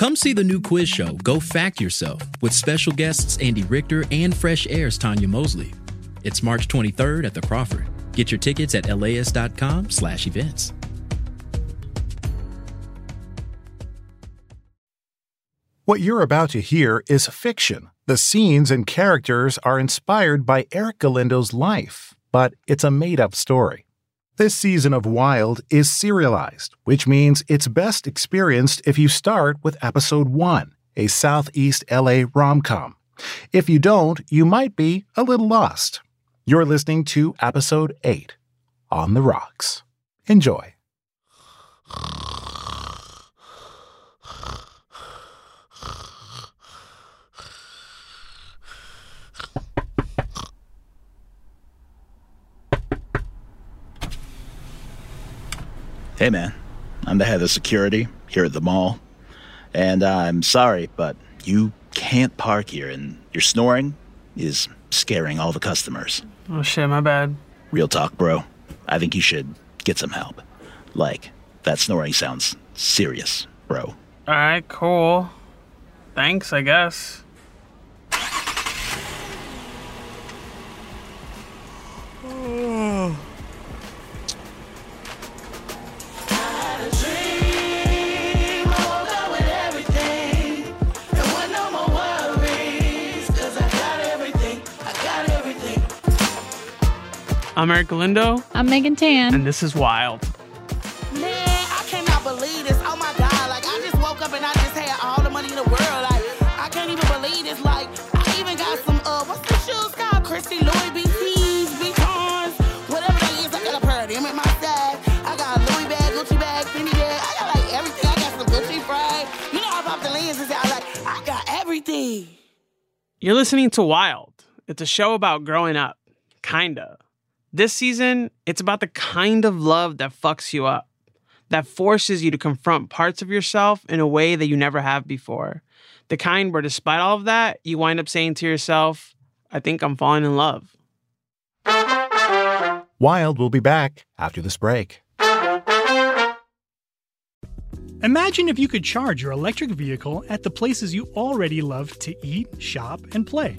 Come see the new quiz show, Go Fact Yourself, with special guests Andy Richter and Fresh Air's Tanya Mosley. It's March 23rd at the Crawford. Get your tickets at laist.com slash events. What you're about to hear is fiction. The scenes and characters are inspired by Erick Galindo's life, but it's a made up story. This season of Wild is serialized, which means it's best experienced if you start with episode 1, a Southeast LA rom com. If you don't, you might be a little lost. You're listening to episode 8 On the Rocks. Enjoy. Hey, man. I'm the head of security here at the mall. And I'm sorry, but you can't park here, and your snoring is scaring all the customers. Oh shit, my bad. Real talk, bro. I think you should get some help. Like, that snoring sounds serious, bro. Alright, cool. Thanks, I guess. I'm Erick Galindo, I'm Megan Tan. and this is Wild. Man, I cannot believe this. Oh my god, like I just woke up and I just had all the money in the world. Like I can't even believe this. Like I even got some uh what's the shoes called? Christy Louis BCs, Vuittons, whatever they. I got a pair of them at my side. I got a Louis bag, Gucci bag, Fendi bag. I got like everything. I got some Gucci frag. You know I pop the lenses out. Like I got everything. You're listening to Wild. It's a show about growing up. Kinda. This season, it's about the kind of love that fucks you up, that forces you to confront parts of yourself in a way that you never have before. The kind where, despite all of that, you wind up saying to yourself, I think I'm falling in love. Wild will be back after this break. Imagine if you could charge your electric vehicle at the places you already love to eat, shop, and play.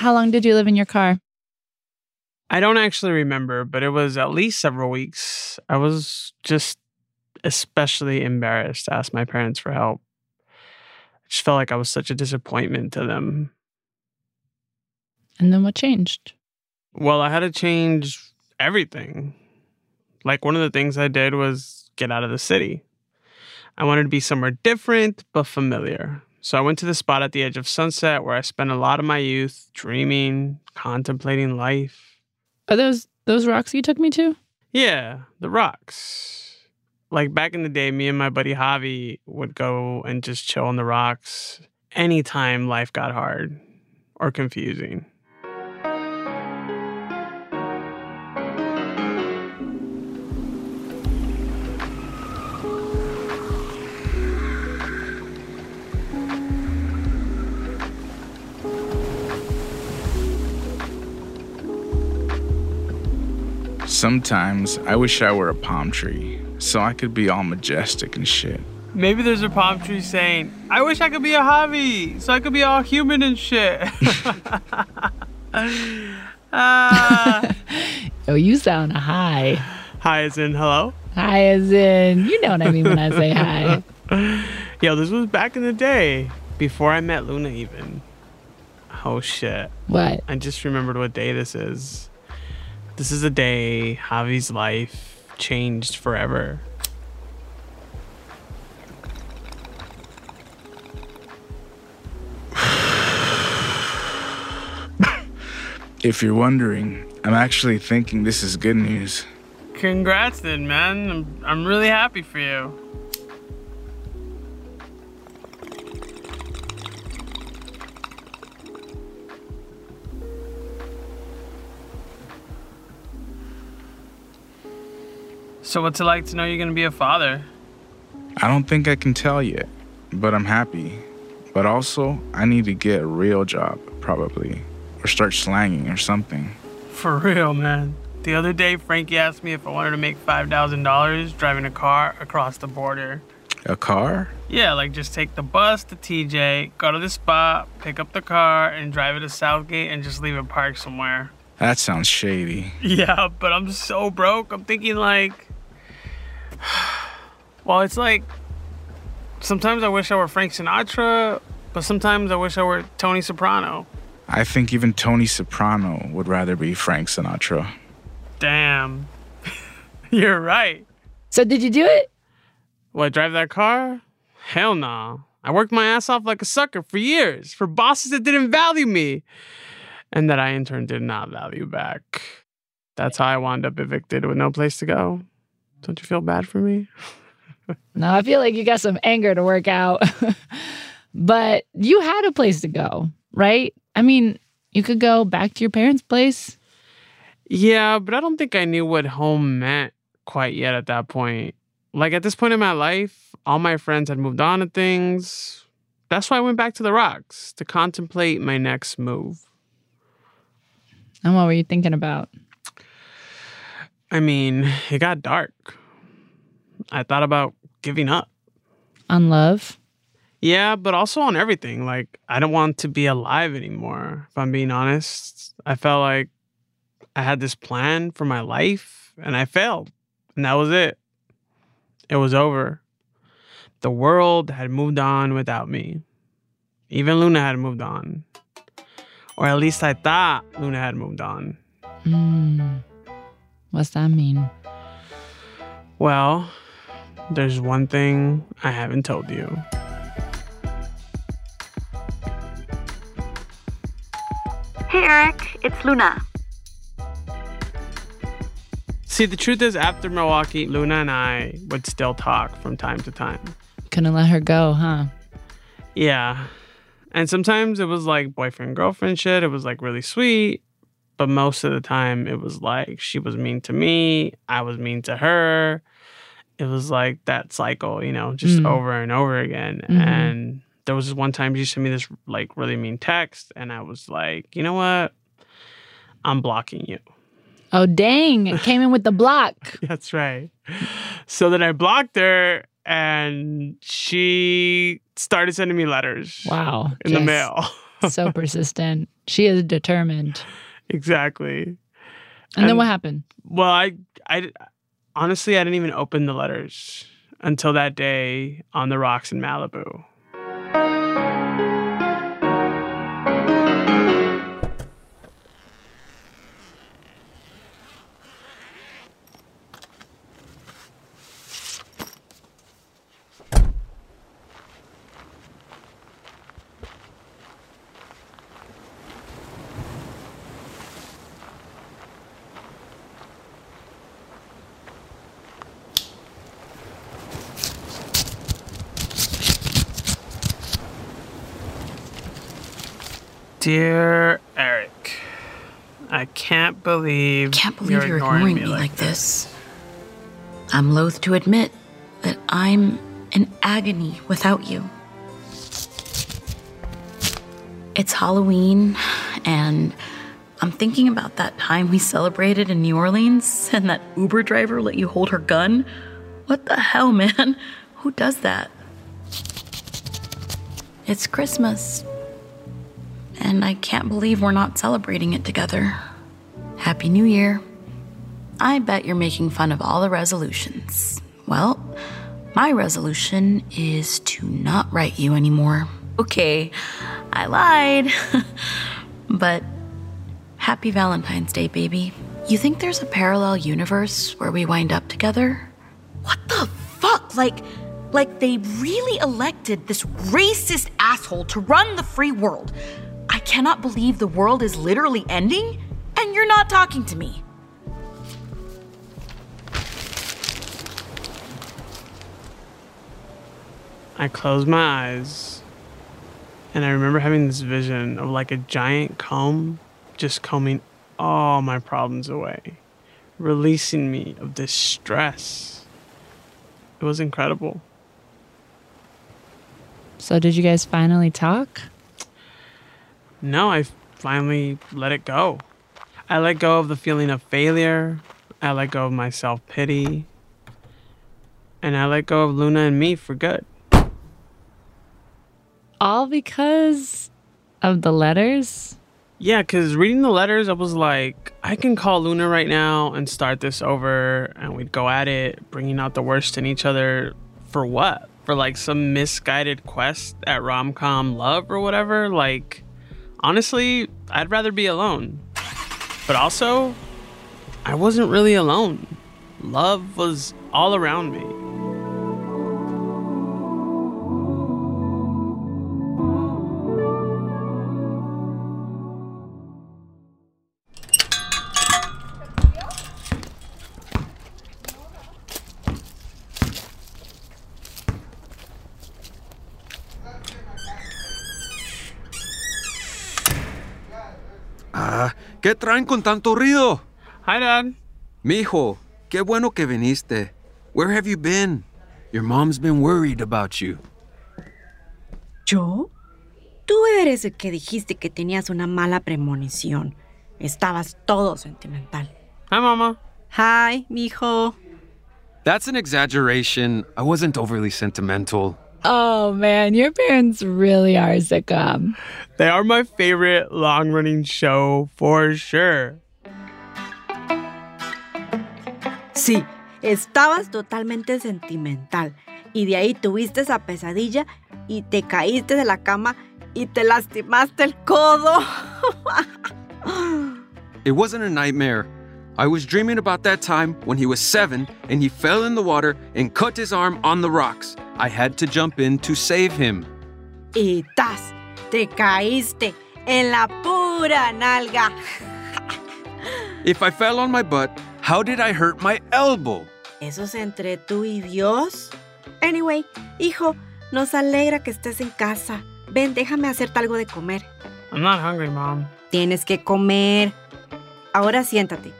How long did you live in your car? I don't actually remember, but it was at least several weeks. I was just especially embarrassed to ask my parents for help. I just felt like I was such a disappointment to them. And then what changed? Well, I had to change everything. Like one of the things I did was get out of the city. I wanted to be somewhere different but familiar. So I went to the spot at the edge of sunset where I spent a lot of my youth dreaming, contemplating life. Are those those rocks you took me to? Yeah, the rocks. Like back in the day, me and my buddy Javi would go and just chill on the rocks anytime life got hard or confusing. Sometimes I wish I were a palm tree so I could be all majestic and shit. Maybe there's a palm tree saying, I wish I could be a hobby so I could be all human and shit. ah. Oh, you sound high. Hi, as in hello. Hi as in, you know what I mean when I say hi. Yo, this was back in the day before I met Luna, even. Oh shit. What? I just remembered what day this is. This is a day Javi's life changed forever. If you're wondering, I'm actually thinking this is good news. Congrats, then, man. I'm, I'm really happy for you. So, what's it like to know you're gonna be a father? I don't think I can tell yet, but I'm happy. But also, I need to get a real job, probably, or start slanging or something. For real, man. The other day, Frankie asked me if I wanted to make $5,000 driving a car across the border. A car? Yeah, like just take the bus to TJ, go to the spot, pick up the car, and drive it to South Gate and just leave it parked somewhere. That sounds shady. Yeah, but I'm so broke. I'm thinking, like. Well, it's like. Sometimes I wish I were Frank Sinatra, but sometimes I wish I were Tony Soprano. I think even Tony Soprano would rather be Frank Sinatra. Damn. You're right. So did you do it? What, drive that car? Hell no. I worked my ass off like a sucker for years for bosses that didn't value me and that I in turn did not value back. That's how I wound up evicted with no place to go. Don't you feel bad for me? No, I feel like you got some anger to work out. but you had a place to go, right? I mean, you could go back to your parents' place. Yeah, but I don't think I knew what home meant quite yet at that point. Like at this point in my life, all my friends had moved on to things. That's why I went back to the rocks to contemplate my next move. And what were you thinking about? I mean, it got dark. I thought about giving up. On love? Yeah, but also on everything. Like, I don't want to be alive anymore, if I'm being honest. I felt like I had this plan for my life and I failed. And that was it. It was over. The world had moved on without me. Even Luna had moved on. Or at least I thought Luna had moved on. Mm. What's that mean? Well, there's one thing I haven't told you. Hey, Erick, it's Luna. See, the truth is, after Milwaukee, Luna and I would still talk from time to time. Couldn't let her go, huh? Yeah. And sometimes it was like boyfriend girlfriend shit. It was like really sweet. But most of the time, it was like she was mean to me. I was mean to her. It was like that cycle, you know, just Mm. over and over again. Mhm. And there was this one time she sent me this like really mean text. And I was like, you know what? I'm blocking you. Oh, dang. It came in with the block. That's right. So then I blocked her and she started sending me letters Wow. in the mail. so persistent. She is determined. Exactly. And, then what happened? Well, I, I honestly, I didn't even open the letters until that day on the rocks in Malibu. Dear Erick, I can't believe Can't believe you're, ignoring, ignoring, me like this. I'm loath to admit that I'm in agony without you. It's Halloween, and I'm thinking about that time we celebrated in New Orleans and that Uber driver let you hold her gun. What the hell, man? Who does that? It's Christmas, and I can't believe we're not celebrating it together. Happy New Year. I bet you're making fun of all the resolutions. Well, my resolution is to not write you anymore. Okay, I lied. but happy Valentine's Day, baby. You think there's a parallel universe where we wind up together? What the fuck? Like, like they really elected this racist asshole to run the free world. I cannot believe the world is literally ending, and you're not talking to me. I closed my eyes and I remember having this vision of like a giant comb just combing all my problems away, releasing me of this stress. It was incredible. So, did you guys finally talk? No, I finally let it go. I let go of the feeling of failure. I let go of my self pity. And I let go of Luna and me for good. All because of the letters? Yeah, because reading the letters, I was like, I can call Luna right now and start this over, and we'd go at it, bringing out the worst in each other. For what? For like some misguided quest at rom com love or whatever? Like, honestly, I'd rather be alone. But also, I wasn't really alone. Love was all around me. ¿Qué traen con tanto ruido? Hi, Dad. Mijo, qué bueno que viniste. Where have you been? Your mom's been worried about you. ¿Yo? Tú eres el que dijiste que tenías una mala premonición. Estabas todo sentimental. Hi, Mama. Hi, mijo. That's an exaggeration. I wasn't overly sentimental. Oh man, your parents really are a sitcom. They are my favorite long running show for sure. Sí, estabas totalmente sentimental. Y de ahí tuviste esa pesadilla y te caíste de la cama y te lastimaste el codo. It wasn't a nightmare. I was dreaming about that time when he was seven and he fell in the water and cut his arm on the rocks. I had to jump in to save him. y tas, te caíste en la pura nalga. If I fell on my butt, how did I hurt my elbow? ¿Eso es entre tú y Dios? Anyway, hijo, nos alegra que estés en casa. Ven, déjame hacerte algo de comer. I'm not hungry, Mom. Tienes que comer. Ahora siéntate.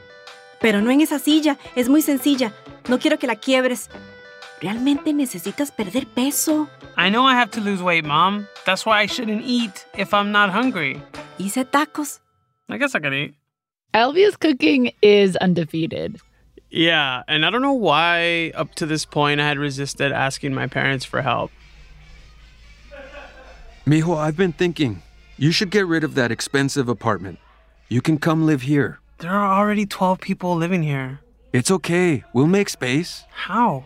Pero no en esa silla, es muy sencilla. No quiero que la quiebres. Realmente necesitas perder peso. I know I have to lose weight, Mom. That's why I shouldn't eat if I'm not hungry. Hice tacos. I guess I could eat. Elvia's cooking is undefeated. Yeah, and I don't know why up to this point I had resisted asking my parents for help. Mijo, I've been thinking. You should get rid of that expensive apartment. You can come live here. There are already 12 people living here. It's okay. We'll make space. How?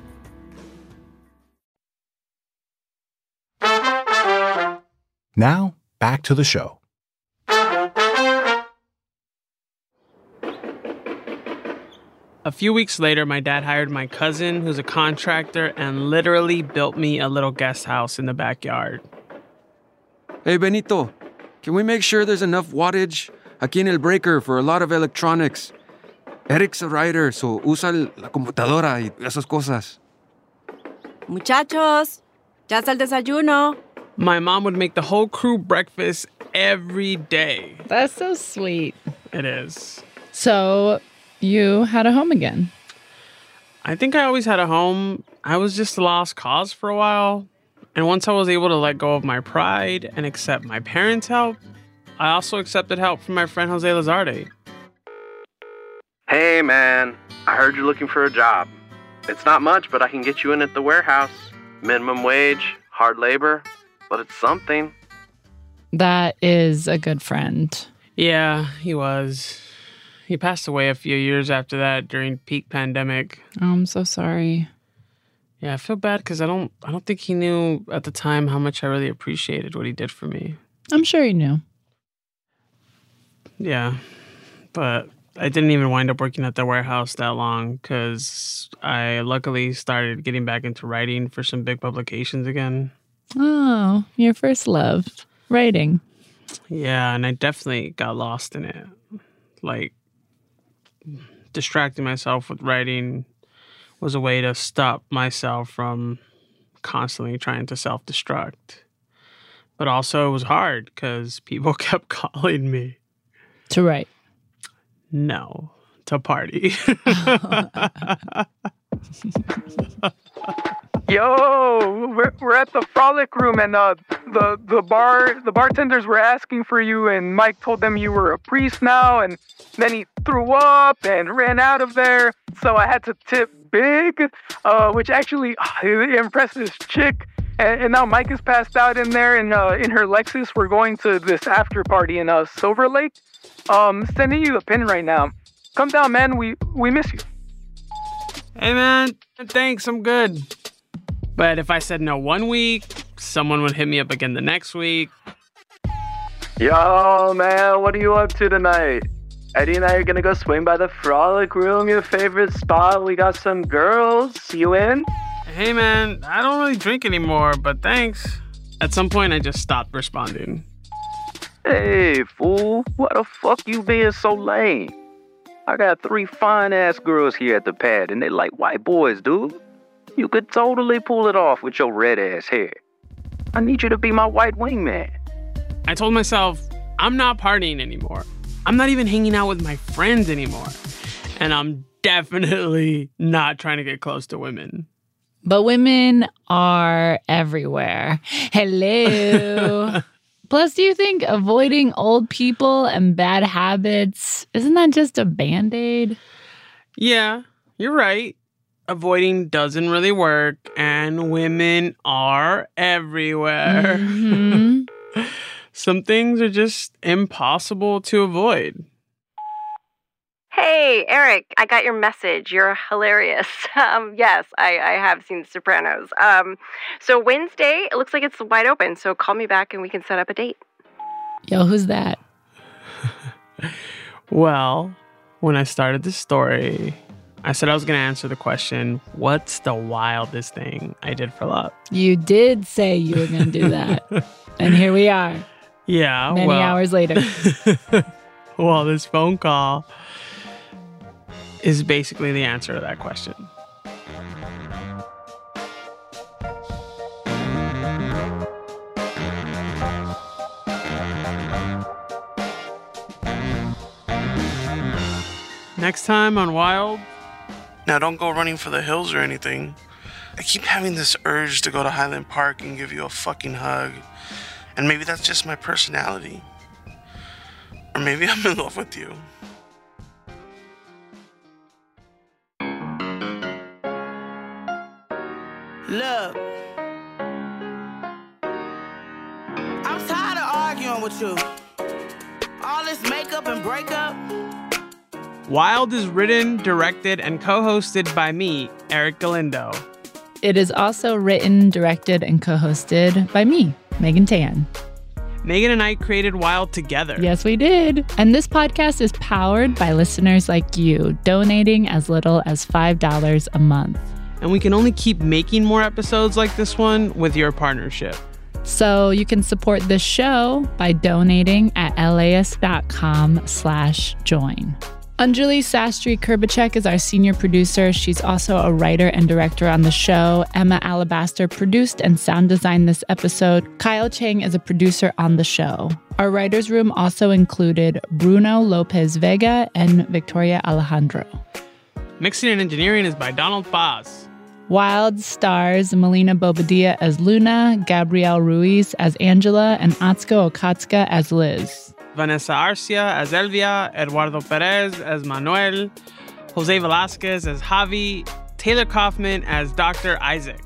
Now, back to the show. A few weeks later, my dad hired my cousin, who's a contractor, and literally built me a little guest house in the backyard. Hey, Benito, can we make sure there's enough wattage aquí en el breaker for a lot of electronics? Eric's a writer, so usa el- la computadora y esas cosas. Muchachos, ya está el desayuno. My mom would make the whole crew breakfast every day. That's so sweet. It is. So, you had a home again. I think I always had a home. I was just a lost cause for a while. And once I was able to let go of my pride and accept my parents' help, I also accepted help from my friend Jose Lazarde. Hey, man. I heard you're looking for a job. It's not much, but I can get you in at the warehouse. Minimum wage, hard labor, but it's something. That is a good friend. Yeah, he was. He passed away a few years after that during peak pandemic. Oh, I'm so sorry. Yeah, I feel bad because I don't I don't think he knew at the time how much I really appreciated what he did for me. I'm sure he knew. Yeah. But I didn't even wind up working at the warehouse that long because I luckily started getting back into writing for some big publications again. Oh, your first love, writing. Yeah, and I definitely got lost in it. Like, distracting myself with writing was a way to stop myself from constantly trying to self destruct. But also, it was hard because people kept calling me. To write. No, to party. Yo, we're, we're at the frolic room and uh, the the bar the bartenders were asking for you and Mike told them you were a priest now and then he threw up and ran out of there so I had to tip big, uh, which actually impressed this chick. And, and now Mike is passed out in there and uh, in her Lexus. We're going to this after party in uh, Silver Lake. Um, sending you the pin right now. Come down, man. We we miss you. Hey, man, thanks. I'm good. But if I said no one week, someone would hit me up again the next week. Yo, man, what are you up to tonight? Eddie and I are gonna go swing by the Frolic Room, your favorite spot. We got some girls. See you in? Hey, man, I don't really drink anymore, but thanks. At some point, I just stopped responding. Hey, fool, what the fuck you being so lame? I got three fine ass girls here at the pad, and they like white boys, dude. You could totally pull it off with your red ass hair. I need you to be my white wingman. I told myself, I'm not partying anymore. I'm not even hanging out with my friends anymore. And I'm definitely not trying to get close to women. But women are everywhere. Hello. Plus, do you think avoiding old people and bad habits isn't that just a band aid? Yeah, you're right. Avoiding doesn't really work, and women are everywhere. Mhm. Some things are just impossible to avoid. Hey, Erick, I got your message. You're hilarious. Um, yes, I, I have seen The Sopranos. Um, so Wednesday, it looks like it's wide open. So call me back and we can set up a date. Yo, who's that? Well, when I started this story, I said I was going to answer the question what's the wildest thing I did for love? You did say you were going to do that. and here we are, Yeah. many well, hours later. well, this phone call is basically the answer to that question. Next time on Wild. Now, don't go running for the hills or anything. I keep having this urge to go to Highland Park and give you a fucking hug. And maybe that's just my personality. Or maybe I'm in love with you. Look. I'm tired of arguing with you. All this makeup and breakup. Wild is written, directed, and co hosted by me, Erick Galindo. It is also written, directed, and co hosted by me, Megan Tan. Megan and I created Wild together. Yes, we did. And this podcast is powered by listeners like you, donating as little as $5 a month. And we can only keep making more episodes like this one with your partnership. So you can support this show by donating at laist.com slash join. Anjali Sastry Krbecek is our senior producer. She's also a writer and director on the show. Emma Alabaster produced and sound designed this episode. Kyle Chang is a producer on the show. Our writer's room also included Bruno Lopez Vega and Victoria Alejandro. Mixing and engineering is by Donald Paz. Wild stars Melina Bobadilla as Luna, Gabrielle Ruiz as Angela, and Atsuko Okatsuka as Liz. Vanessa Arcia as Elvia, Eduardo Perez as Manuel, Jose Velasquez as Javi, Taylor Kaufman as Dr. Isaac.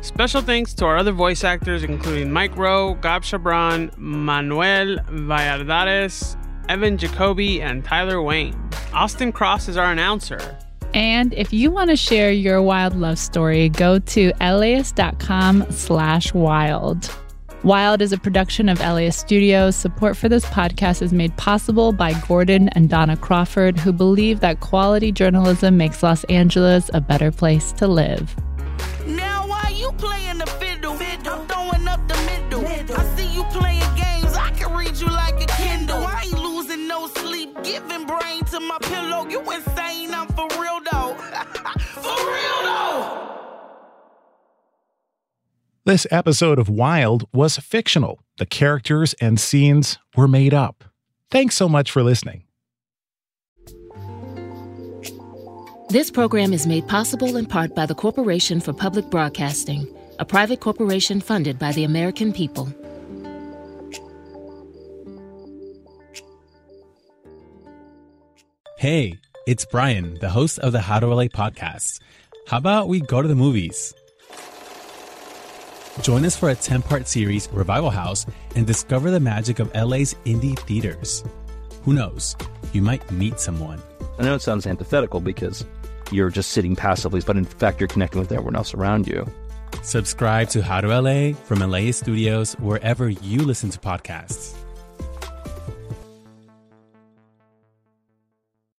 Special thanks to our other voice actors, including Mike Roe, Gab Chabran, Manuel Valladares, Evan Jacoby, and Tyler Wayne. Austin Cross is our announcer. And if you want to share your wild love story, go to laist.com slash wild. Wild is a production of LAist Studios. Support for this podcast is made possible by Gordon and Donna Crawford, who believe that quality journalism makes Los Angeles a better place to live. Now why you playing the fiddle? I'm throwing up the middle. I see you playing games. I can read you like a Kindle. I ain't losing no sleep, giving brain to my pillow. You insane? I'm for This episode of Wild was fictional. The characters and scenes were made up. Thanks so much for listening. This program is made possible in part by the Corporation for Public Broadcasting, a private corporation funded by the American people. Hey, it's Brian, the host of the How to LA podcast. How about we go to the movies? Join us for a 10 part series, Revival House, and discover the magic of LA's indie theaters. Who knows? You might meet someone. I know it sounds antithetical because you're just sitting passively, but in fact, you're connecting with everyone else around you. Subscribe to How to LA from LA Studios wherever you listen to podcasts.